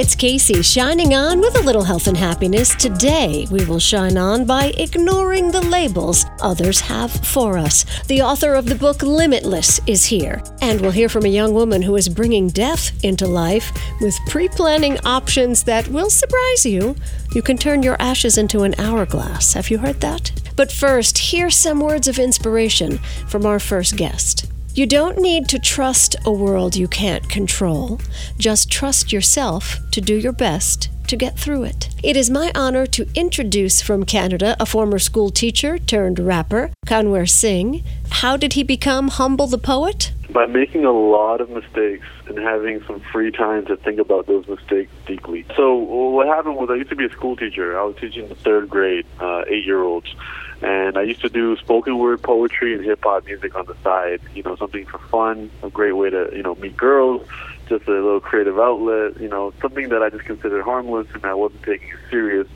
It's Kacey, shining on with a little health and happiness. Today, we will shine on by ignoring the labels others have for us. The author of the book Limitless is here, and we'll hear from a young woman who is bringing death into life with pre planning options that will surprise you. You can turn your ashes into an hourglass. Have you heard that? But first, hear some words of inspiration from our first guest. You don't need to trust a world you can't control. Just trust yourself to do your best to get through it. It is my honor to introduce from Canada a former school teacher turned rapper, Kanwar Singh. How did he become Humble the Poet? By making a lot of mistakes and having some free time to think about those mistakes deeply. So, what happened was I used to be a school teacher. I was teaching the third grade, uh, eight year olds. And I used to do spoken word poetry and hip hop music on the side. You know, something for fun, a great way to you know meet girls, just a little creative outlet. You know, something that I just considered harmless and I wasn't taking it serious.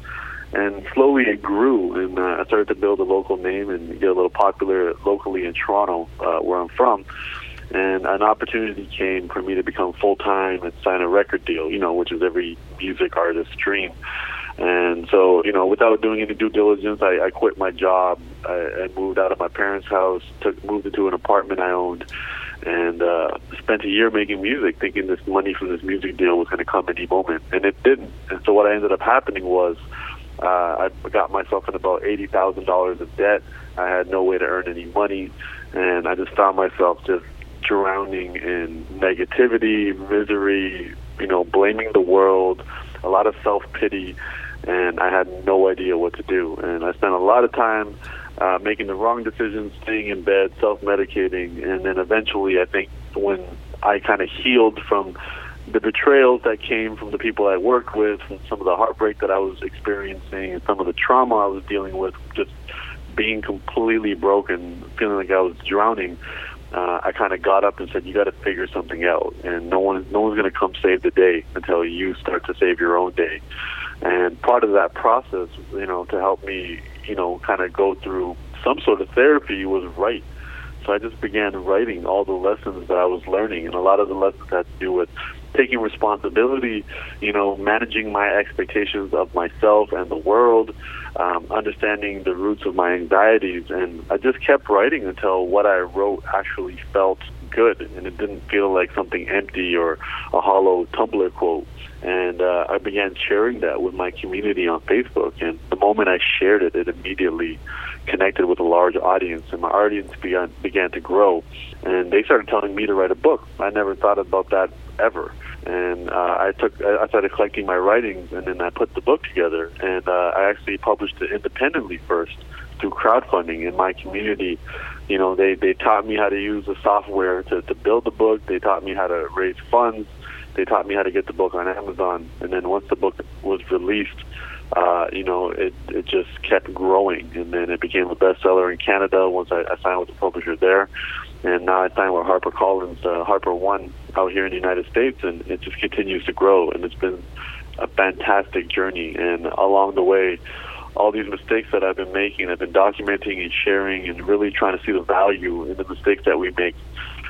And slowly it grew, and uh, I started to build a local name and get a little popular locally in Toronto, uh, where I'm from. And an opportunity came for me to become full time and sign a record deal. You know, which is every music artist's dream. And so, you know, without doing any due diligence, I, I quit my job I and moved out of my parents' house, took moved into an apartment I owned, and uh, spent a year making music, thinking this money from this music deal was going to come any moment, and it didn't. And so, what I ended up happening was, uh, I got myself in about eighty thousand dollars of debt. I had no way to earn any money, and I just found myself just drowning in negativity, misery, you know, blaming the world, a lot of self pity and I had no idea what to do. And I spent a lot of time uh, making the wrong decisions, staying in bed, self-medicating, and then eventually, I think when I kind of healed from the betrayals that came from the people I worked with, and some of the heartbreak that I was experiencing, and some of the trauma I was dealing with, just being completely broken, feeling like I was drowning. Uh, I kind of got up and said, "You got to figure something out, and no one, no one's going to come save the day until you start to save your own day." And part of that process, you know, to help me, you know, kind of go through some sort of therapy was write. So I just began writing all the lessons that I was learning, and a lot of the lessons had to do with taking responsibility, you know, managing my expectations of myself and the world, um, understanding the roots of my anxieties, and I just kept writing until what I wrote actually felt good, and it didn't feel like something empty or a hollow Tumblr quote and uh, I began sharing that with my community on Facebook. And the moment I shared it, it immediately connected with a large audience, and my audience began began to grow. And they started telling me to write a book. I never thought about that ever. And uh, I took I started collecting my writings, and then I put the book together. And uh, I actually published it independently first through crowdfunding in my community. You know, they they taught me how to use the software to to build the book. They taught me how to raise funds. They taught me how to get the book on Amazon, and then once the book was released, uh, you know, it it just kept growing, and then it became a bestseller in Canada once I, I signed with the publisher there, and now I signed with HarperCollins, uh, Harper One out here in the United States, and it just continues to grow, and it's been a fantastic journey, and along the way. All these mistakes that I've been making, I've been documenting and sharing, and really trying to see the value in the mistakes that we make,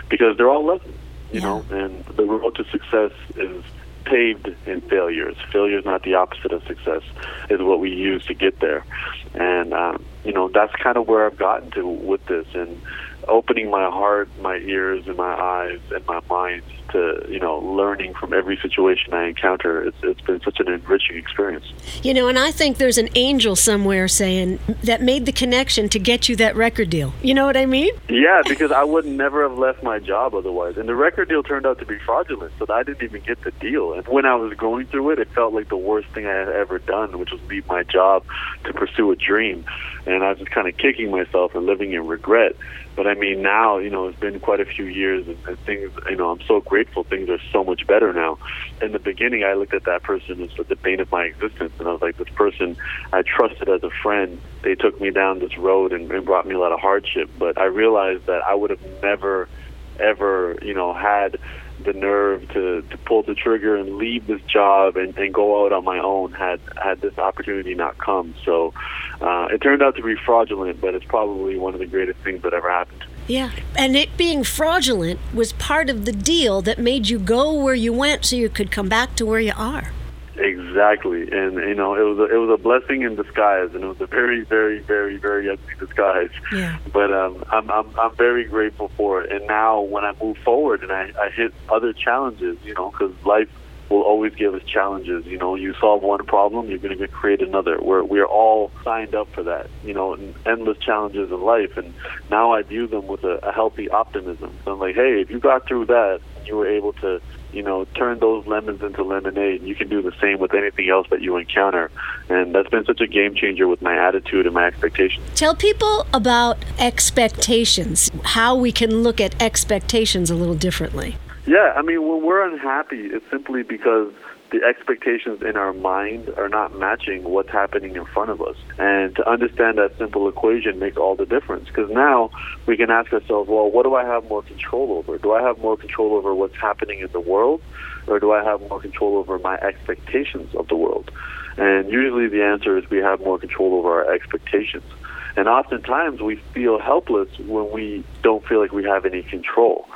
because they're all lessons you yeah. know, and the road to success is paved in failures. Failure is not the opposite of success; is what we use to get there. And um, you know, that's kind of where I've gotten to with this, and opening my heart, my ears, and my eyes, and my mind to you know learning from every situation I encounter. It's it's been such an enriching experience. You know, and I think there's an angel somewhere saying that made the connection to get you that record deal. You know what I mean? Yeah, because I would never have left my job otherwise, and the record deal turned out to be fraudulent, so I didn't even get the deal. And when I was going through it, it felt like the worst thing I had ever done, which was leave my job to pursue a dream. And I was just kind of kicking myself and living in regret. But I mean, now you know it's been quite a few years, and, and things. You know, I'm so grateful. Grateful things are so much better now. In the beginning, I looked at that person as the bane of my existence, and I was like, this person I trusted as a friend. They took me down this road and, and brought me a lot of hardship. But I realized that I would have never, ever, you know, had the nerve to, to pull the trigger and leave this job and, and go out on my own had had this opportunity not come. So uh, it turned out to be fraudulent, but it's probably one of the greatest things that ever happened to me. Yeah, and it being fraudulent was part of the deal that made you go where you went so you could come back to where you are. Exactly, and you know it was a, it was a blessing in disguise, and it was a very, very, very, very ugly disguise. Yeah. But um, I'm I'm I'm very grateful for it, and now when I move forward and I I hit other challenges, you know, because life will always give us challenges. You know, you solve one problem, you're going to create another. We're we're all signed up for that. You know, endless challenges in life, and now I view them with a, a healthy optimism. So I'm like, hey, if you got through that, you were able to you know, turn those lemons into lemonade. You can do the same with anything else that you encounter. And that's been such a game changer with my attitude and my expectations. Tell people about expectations, how we can look at expectations a little differently. Yeah, I mean, when we're unhappy, it's simply because the expectations in our mind are not matching what's happening in front of us. And to understand that simple equation makes all the difference. Because now we can ask ourselves, well, what do I have more control over? Do I have more control over what's happening in the world? Or do I have more control over my expectations of the world? And usually the answer is we have more control over our expectations. And oftentimes we feel helpless when we don't feel like we have any control.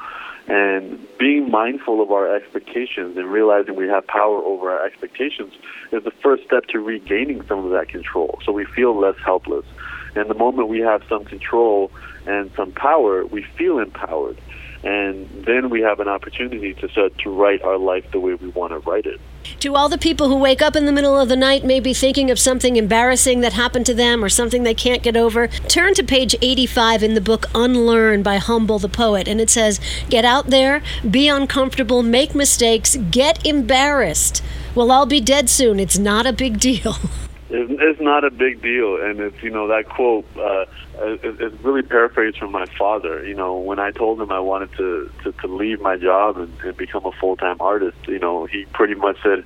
And being mindful of our expectations and realizing we have power over our expectations is the first step to regaining some of that control. So we feel less helpless. And the moment we have some control and some power, we feel empowered and then we have an opportunity to start to write our life the way we want to write it. To all the people who wake up in the middle of the night, maybe thinking of something embarrassing that happened to them or something they can't get over, turn to page 85 in the book Unlearn by Humble the Poet, and it says, Get out there, be uncomfortable, make mistakes, get embarrassed. Well, I'll be dead soon. It's not a big deal. It's not a big deal, and it's you know that quote. Uh, Uh, it's really paraphrased from my father. You know, when I told him I wanted to to, to leave my job and, and become a full time artist, you know, he pretty much said,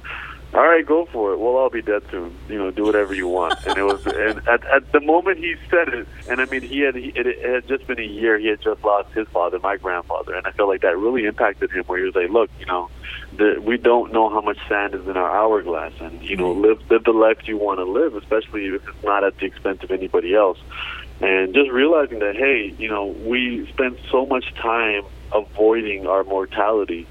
"All right, go for it. We'll all be dead soon. You know, do whatever you want." And it was, and at at the moment he said it, and I mean, he had he, it, it had just been a year. He had just lost his father, my grandfather, and I felt like that really impacted him. Where he was like, "Look, you know." that we don't know how much sand is in our hourglass, and you know, mm-hmm. live live the life you want to live, especially if it's not at the expense of anybody else. And just realizing that, hey, you know, we spend so much time avoiding our mortality,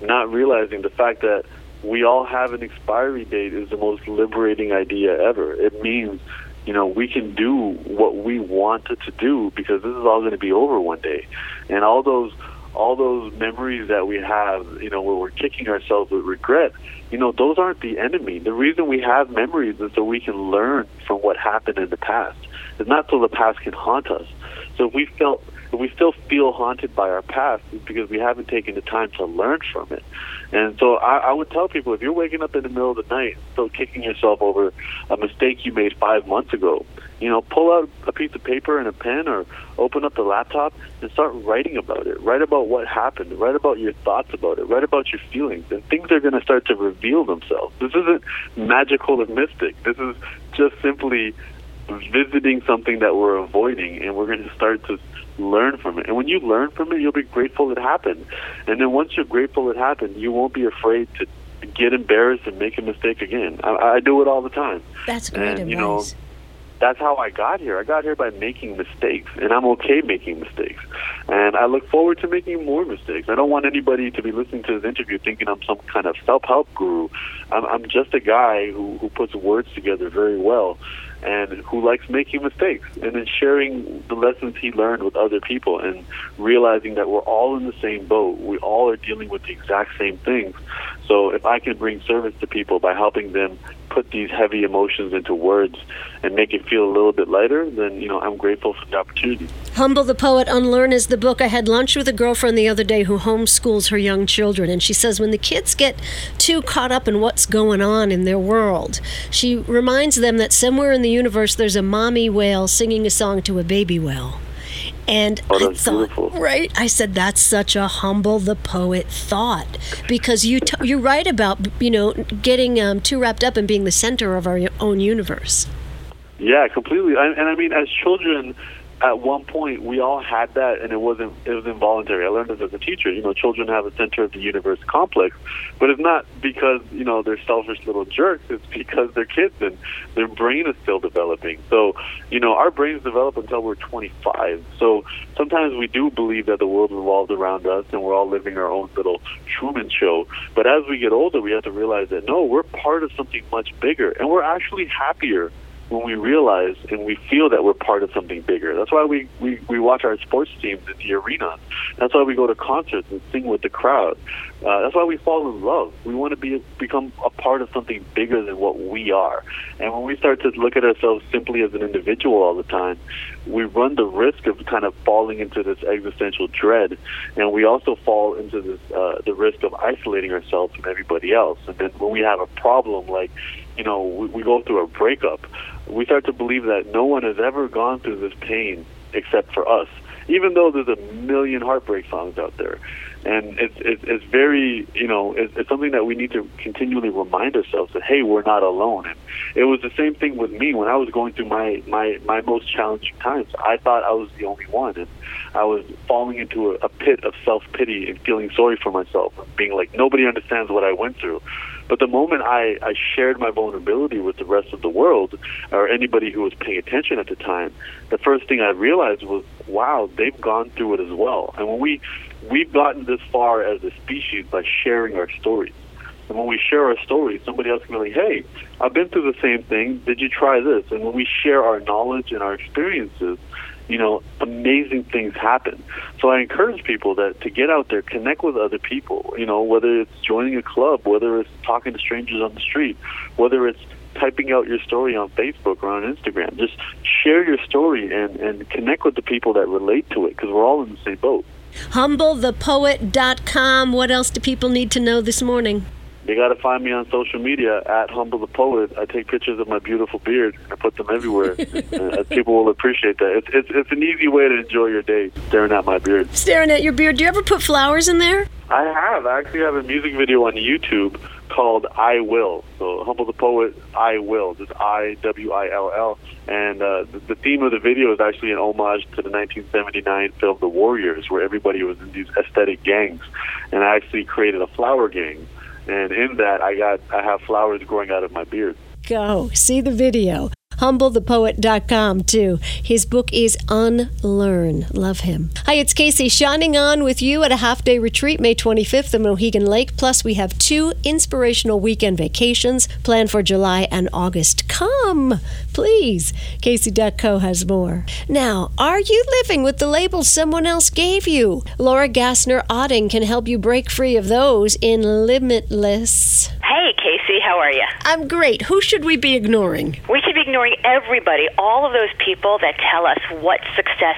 not realizing the fact that we all have an expiry date is the most liberating idea ever. It means you know, we can do what we wanted to do because this is all going to be over one day. And all those all those memories that we have, you know, where we're kicking ourselves with regret, you know, those aren't the enemy. The reason we have memories is so we can learn from what happened in the past. It's not so the past can haunt us. So if we felt if we still feel haunted by our past, it's because we haven't taken the time to learn from it. And so I, I would tell people if you're waking up in the middle of the night, still kicking yourself over a mistake you made five months ago, you know, pull out a piece of paper and a pen or open up the laptop and start writing about it. Write about what happened. Write about your thoughts about it. Write about your feelings. And things are going to start to reveal themselves. This isn't magical or mystic. This is just simply visiting something that we're avoiding, and we're going to start to learn from it. And when you learn from it, you'll be grateful it happened. And then once you're grateful it happened, you won't be afraid to get embarrassed and make a mistake again. I, I do it all the time. That's great and, advice. You know, that's how I got here. I got here by making mistakes, and I'm okay making mistakes. And I look forward to making more mistakes. I don't want anybody to be listening to this interview thinking I'm some kind of self-help guru. I'm, I'm just a guy who, who puts words together very well and who likes making mistakes and then sharing the lessons he learned with other people and realizing that we're all in the same boat. We all are dealing with the exact same things. So if I can bring service to people by helping them put these heavy emotions into words and make it feel a little bit lighter, then you know I'm grateful for the opportunity. Humble the Poet Unlearn is the book. I had lunch with a girlfriend the other day who homeschools her young children, and she says when the kids get too caught up in what's going on in their world, she reminds them that somewhere in the universe there's a mommy whale singing a song to a baby whale. And Oh, I thought, beautiful. right? I said that's such a humble the poet thought because you t- you're right about you know getting um, too wrapped up in being the center of our own universe. Yeah, completely. And, and I mean, as children, at one point we all had that, and it wasn't it was involuntary. I learned this as a teacher. You know, children have a center of the universe complex, but it's not because you know they're selfish little jerks. It's because they're kids and their brain is still developing. So, you know, our brains develop until we're 25. So sometimes we do believe that the world revolves around us and we're all living our own little Truman show. But as we get older, we have to realize that no, we're part of something much bigger, and we're actually happier when we realize and we feel that we're part of something bigger. That's why we, we, we watch our sports teams in the arena. That's why we go to concerts and sing with the crowd. Uh, that's why we fall in love. We want to be become a part of something bigger than what we are. And when we start to look at ourselves simply as an individual all the time, we run the risk of kind of falling into this existential dread, and we also fall into this uh, the risk of isolating ourselves from everybody else. And then when we have a problem, like you know, we, we go through a breakup, we start to believe that no one has ever gone through this pain except for us, even though there's a million heartbreak songs out there. And it's, it's, it's very, you know, it's, it's something that we need to continually remind ourselves that, hey, we're not alone. And it was the same thing with me when I was going through my, my, my most challenging times. I thought I was the only one. And I was falling into a, a pit of self pity and feeling sorry for myself, being like, nobody understands what I went through. But the moment I, I shared my vulnerability with the rest of the world, or anybody who was paying attention at the time, the first thing I realized was, wow, they've gone through it as well. And when we we've gotten this far as a species by sharing our stories. And when we share our stories, somebody else can be like, hey, I've been through the same thing. Did you try this? And when we share our knowledge and our experiences, you know, amazing things happen. So I encourage people that to get out there, connect with other people, you know, whether it's joining a club, whether it's talking to strangers on the street, whether it's typing out your story on Facebook or on Instagram. Just share your story and, and connect with the people that relate to it because we're all in the same boat. HumbleThePoet.com. What else do people need to know this morning? You got to find me on social media at Humble the Poet. I take pictures of my beautiful beard and I put them everywhere. uh, people will appreciate that. It's, it's, it's an easy way to enjoy your day, staring at my beard. Staring at your beard. Do you ever put flowers in there? I have. I actually have a music video on YouTube called I Will. So Humble the Poet, I Will. Just I W I L L. And uh, the, the theme of the video is actually an homage to the 1979 film The Warriors, where everybody was in these aesthetic gangs. And I actually created a flower gang. And in that, I got I have flowers growing out of my beard. Go see the video. HumbleThePoet.com too. His book is Unlearn. Love him. Hi, it's Kacey shining on with you at a half day retreat May 25th in Mohegan Lake. Plus, we have two inspirational weekend vacations planned for July and August. Come, please. Kacey.co has more. Now, are you living with the labels someone else gave you? Laura Gassner Otting can help you break free of those in Limitless. How are you? I'm great. Who should we be ignoring? We should be ignoring everybody, all of those people that tell us what success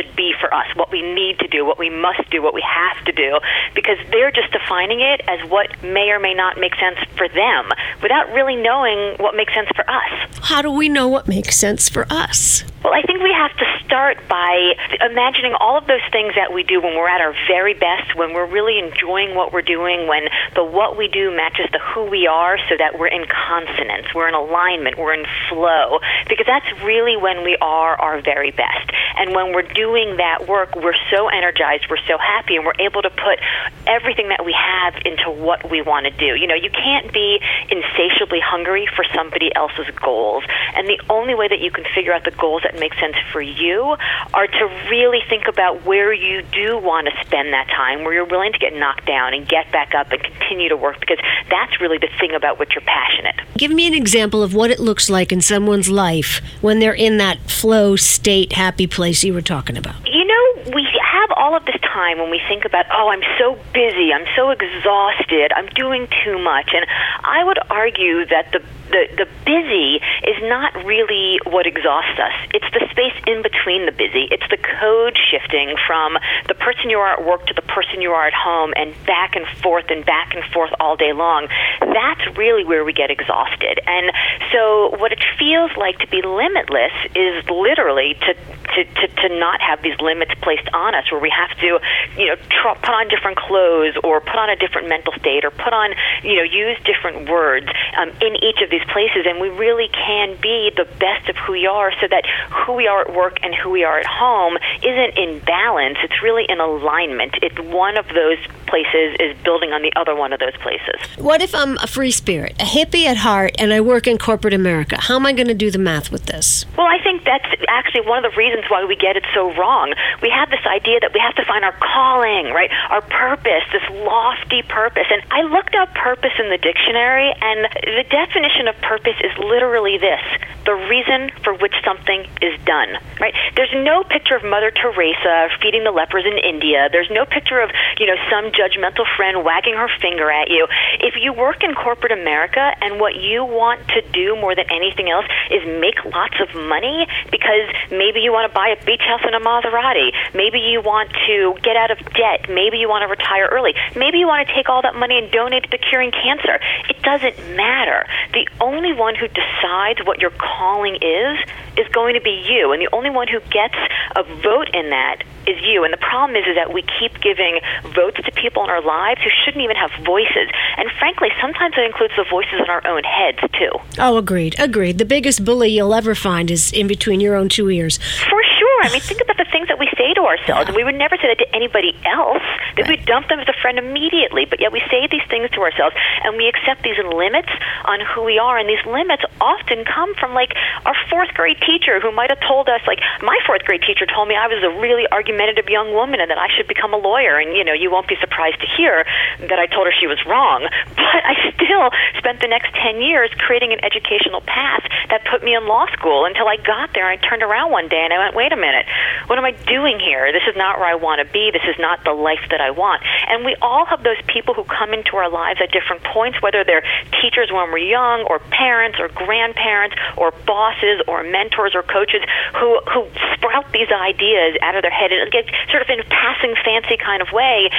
should be for us, what we need to do, what we must do, what we have to do, because they're just defining it as what may or may not make sense for them without really knowing what makes sense for us. How do we know what makes sense for us? Well, I think we have to start by imagining all of those things that we do when we're at our very best, when we're really enjoying what we're doing, when the what we do matches the who we are so that we're in consonance, we're in alignment, we're in flow, because that's really when we are our very best. And when we're doing that work, we're so energized, we're so happy, and we're able to put everything that we have into what we want to do. You know, you can't be insatiably hungry for somebody else's goals. And the only way that you can figure out the goals that make sense for you are to really think about where you do want to spend that time, where you're willing to get knocked down and get back up and continue to work, because that's really the thing about what you're passionate. Give me an example of what it looks like in someone's life when they're in that flow state, happy place you were talking about. You know, we have all of this time when we think about, oh, I'm so busy, I'm so exhausted, I'm doing too much. And I would argue that the the, the busy is not really what exhausts us. It's the space in between the busy. It's the code shifting from the person you are at work to the person you are at home and back and forth and back and forth all day long. That's really where we get exhausted. And so what it feels like to be limitless is literally to, to, to, to not have these limits placed on us where we have to, you know, tr- put on different clothes or put on a different mental state or put on, you know, use different words um, in each of these places. And we really can be the best of who we are so that who we are at work and who we are at home isn't in balance. It's really in alignment. It's one of those places is building on the other one of those places. What if I'm a free spirit, a hippie at heart, and I work in corporate America? How am I going to do the math with this? Well, I think that's actually one of the reasons why we get it so wrong. We have this idea that we have to find our calling, right? Our purpose, this lofty purpose. And I looked up purpose in the dictionary, and the definition of purpose is literally this the reason for which something is done, right? There's no picture of Mother Teresa feeding the lepers in India. There's no picture of, you know, some judgmental friend wagging her finger at you. If you work in corporate America and what you want to do more than anything else is make lots of money because maybe you want to buy a beach house in a Maserati, maybe you want to get out of debt, maybe you want to retire early, maybe you want to take all that money and donate it to curing cancer. It doesn't matter. The only one who decides what your calling is is going to be you, and the only one who gets a vote in that is you. And the problem is, is that we keep giving votes to people in our lives who shouldn't even have voices. And frankly, sometimes that includes the voices in our own heads too. Oh, agreed, agreed. The biggest bully you'll ever find is in between your own two ears. For sure. I mean, think about the things that we say to ourselves, and we would never say that to anybody else. That right. we dump them as a friend immediately, but yet we say these things to ourselves, and we accept these limits on who we are. And these limits often come from like our fourth grade teacher who might have told us, like my fourth grade teacher told me I was a really argumentative young woman and that I should become a lawyer. And you know, you won't be surprised to hear that I told her she was wrong. But I still spent the next ten years creating an educational path that put me in law school until I got there. and I turned around one day and I went, wait a minute, what am I doing here? This is not where I want to be. This is not the life that I want. And we all have those people who come into our lives at different points, whether they're teachers when we're young, or parents, or grandparents, or bosses, or mentors, or coaches who who sprout these ideas out of their head and get sort of in a passing, fancy kind of way.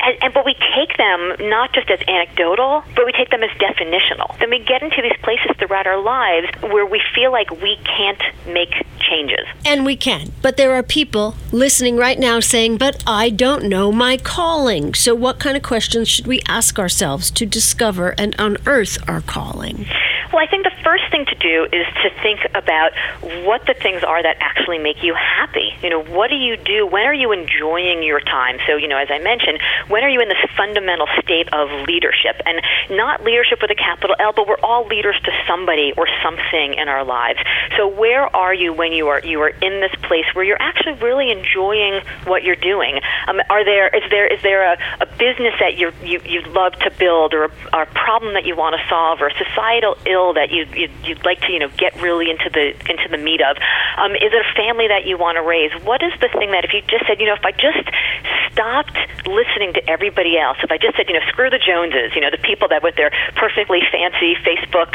And, and but we take them not just as anecdotal, but we take them as definitional. Then we get into these places throughout our lives where we feel like we can't make changes. And we can. But there are people listening right now saying, But I don't know my calling. So, what kind of questions should we ask ourselves to discover and unearth our calling? Well, I think first thing to do is to think about what the things are that actually make you happy. You know, what do you do? When are you enjoying your time? So, you know, as I mentioned, when are you in this fundamental state of leadership? And not leadership with a capital L, but we're all leaders to somebody or something in our lives. So, where are you when you are you are in this place where you're actually really enjoying what you're doing? Um, are there is there is there a, a business that you you you love to build, or a, or a problem that you want to solve, or a societal ill that you, you you'd like to you know get really into the into the meat of? Um, is it a family that you want to raise? What is the thing that if you just said you know if I just stopped listening to everybody else, if I just said you know screw the Joneses, you know the people that with their perfectly fancy Facebook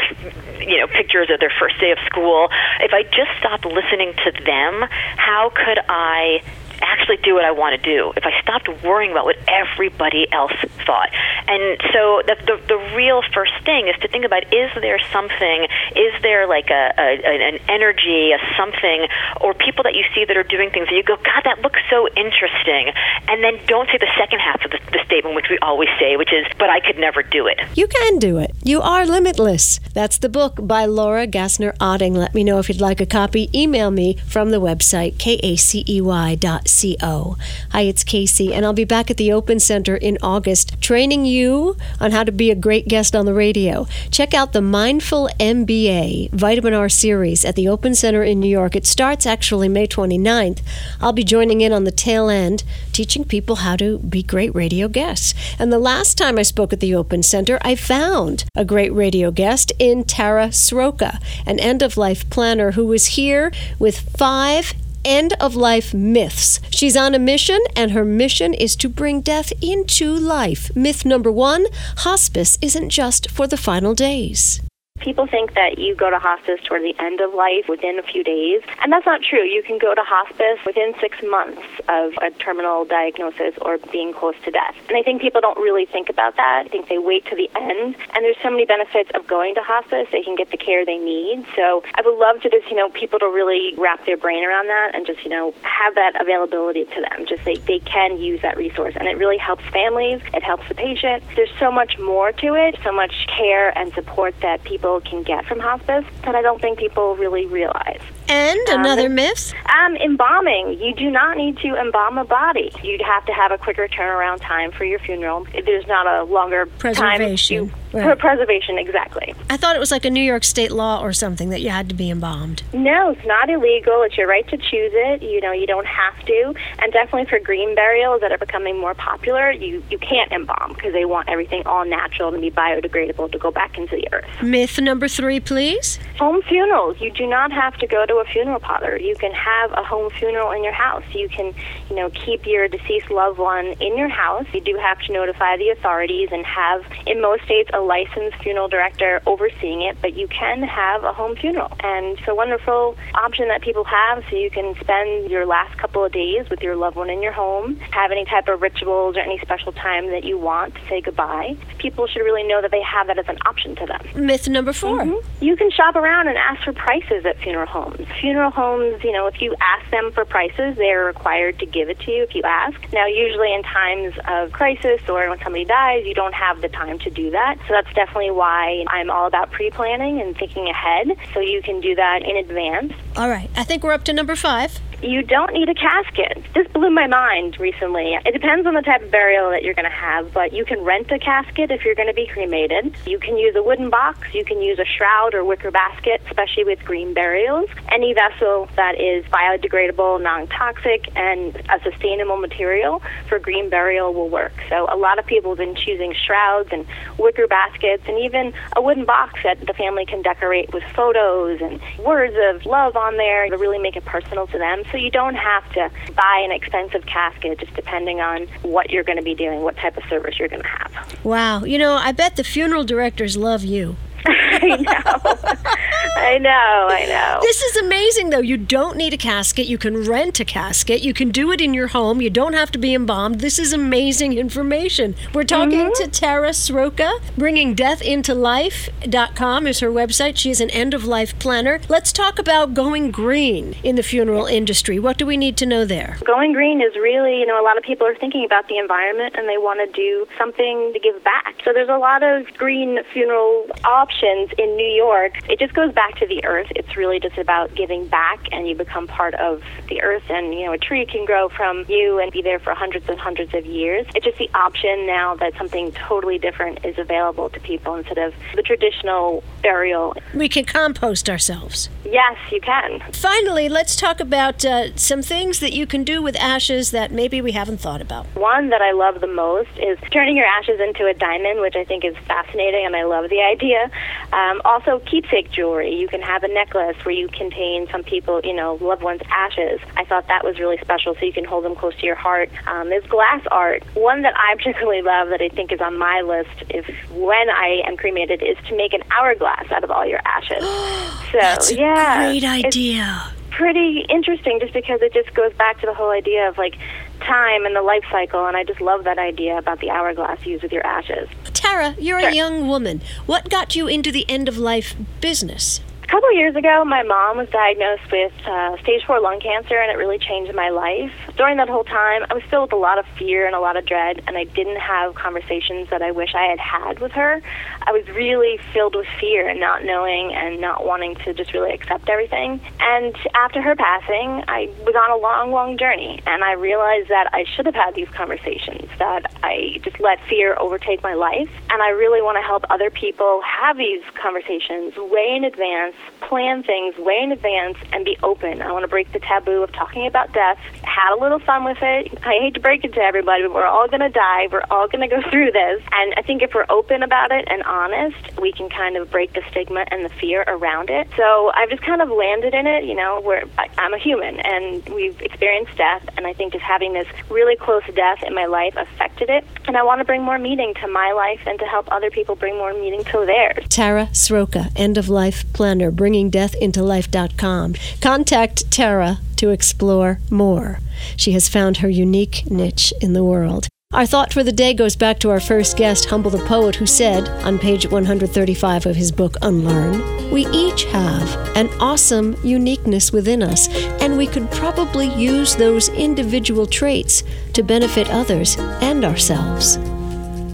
you know pictures of their first day of school, if I just stopped listening to them, how could I actually do what I want to do, if I stopped worrying about what everybody else thought. And so the, the, the real first thing is to think about is there something, is there like a, a, an energy, a something, or people that you see that are doing things that you go, God, that looks so interesting. And then don't say the second half of the, the statement, which we always say, which is, but I could never do it. You can do it. You are limitless. That's the book by Laura Gassner Otting. Let me know if you'd like a copy. Email me from the website, kacey.com Co. Hi, it's Kacey, and I'll be back at the Open Center in August training you on how to be a great guest on the radio. Check out the Mindful MBA Vitamin R series at the Open Center in New York. It starts actually May 29th. I'll be joining in on the tail end, teaching people how to be great radio guests. And the last time I spoke at the Open Center, I found a great radio guest in Tara Sroka, an end of life planner who was here with five end of life myths. She's on a mission, and her mission is to bring death into life. Myth number one hospice isn't just for the final days. People think that you go to hospice toward the end of life within a few days, and that's not true. You can go to hospice within six months of a terminal diagnosis or being close to death. And I think people don't really think about that. I think they wait to the end, and there's so many benefits of going to hospice. They can get the care they need. So I would love to just, you know, people to really wrap their brain around that and just, you know, have that availability to them. Just they, they can use that resource, and it really helps families. It helps the patient. There's so much more to it, so much care and support that people can get from hospice that I don't think people really realize. And another um, myth? Um, embalming. You do not need to embalm a body. You'd have to have a quicker turnaround time for your funeral. There's not a longer preservation. time. Right. Preservation, exactly. I thought it was like a New York state law or something that you had to be embalmed. No, it's not illegal. It's your right to choose it. You know, you don't have to. And definitely for green burials that are becoming more popular, you, you can't embalm because they want everything all natural to be biodegradable to go back into the earth. Myth number three, please. Home funerals. You do not have to go to a funeral parlor. You can have a home funeral in your house. You can, you know, keep your deceased loved one in your house. You do have to notify the authorities and have, in most states, a licensed funeral director overseeing it, but you can have a home funeral. And it's a wonderful option that people have so you can spend your last couple of days with your loved one in your home, have any type of rituals or any special time that you want to say goodbye. People should really know that they have that as an option to them. Myth number 4 mm-hmm. You can shop around and ask for prices at funeral homes. Funeral homes, you know, if you ask them for prices, they're required to give it to you if you ask. Now, usually in times of crisis or when somebody dies, you don't have the time to do that. So that's definitely why I'm all about pre planning and thinking ahead so you can do that in advance. All right. I think we're up to number five you don't need a casket. This blew my mind recently. It depends on the type of burial that you're going to have, but you can rent a casket if you're going to be cremated. You can use a wooden box. You can use a shroud or wicker basket, especially with green burials. Any vessel that is biodegradable, non toxic, and a sustainable material for green burial will work. So a lot of people have been choosing shrouds and wicker baskets and even a wooden box that the family can decorate with photos and words of love on there to really make it personal to them so you don't have to buy an expensive casket just depending on what you're going to be doing, what type of service you're going to have. Wow. You know, I bet the funeral directors love you. I know. I know, I know. This is amazing, though. You don't need a casket. You can rent a casket. You can do it in your home. You don't have to be embalmed. This is amazing information. We're talking mm-hmm. to Tara Sroka. Bringing Death into Life.com is her website. She is an end of life planner. Let's talk about going green in the funeral industry. What do we need to know there? Going green is really, you know, a lot of people are thinking about the environment and they want to do something to give back. So there's a lot of green funeral options in New York. It just goes back to the earth. It's really just about giving back, and you become part of the earth. And you know, a tree can grow from you and be there for hundreds and hundreds of years. It's just the option now that something totally different is available to people instead of the traditional burial. We can compost ourselves. Yes, you can. Finally, let's talk about uh, some things that you can do with ashes that maybe we haven't thought about. One that I love the most is turning your ashes into a diamond, which I think is fascinating, and I love the idea. Um, also, keepsake jewelry. You can have a necklace where you contain some people, you know, loved ones' ashes. I thought that was really special, so you can hold them close to your heart. Um, there's glass art. One that I particularly love that I think is on my list, if when I am cremated, is to make an hourglass out of all your ashes. so That's yeah, great idea. Pretty interesting, just because it just goes back to the whole idea of like time and the life cycle, and I just love that idea about the hourglass used with your ashes. Tara, you're sure. a young woman. What got you into the end of life business? Couple years ago, my mom was diagnosed with uh, stage four lung cancer, and it really changed my life. During that whole time, I was filled with a lot of fear and a lot of dread, and I didn't have conversations that I wish I had had with her. I was really filled with fear and not knowing and not wanting to just really accept everything. And after her passing, I was on a long, long journey, and I realized that I should have had these conversations, that I just let fear overtake my life, and I really want to help other people have these conversations way in advance plan things way in advance, and be open. I want to break the taboo of talking about death. Had a little fun with it. I hate to break it to everybody, but we're all going to die. We're all going to go through this. And I think if we're open about it and honest, we can kind of break the stigma and the fear around it. So I've just kind of landed in it, you know, where I'm a human and we've experienced death. And I think just having this really close death in my life affected it. And I want to bring more meaning to my life and to help other people bring more meaning to theirs. Tara Sroka, End of Life Planner, bringing death into life.com. Contact Tara to explore more. She has found her unique niche in the world. Our thought for the day goes back to our first guest, Humble the Poet, who said on page 135 of his book Unlearn We each have an awesome uniqueness within us, and we could probably use those individual traits to benefit others and ourselves.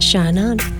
Shine on.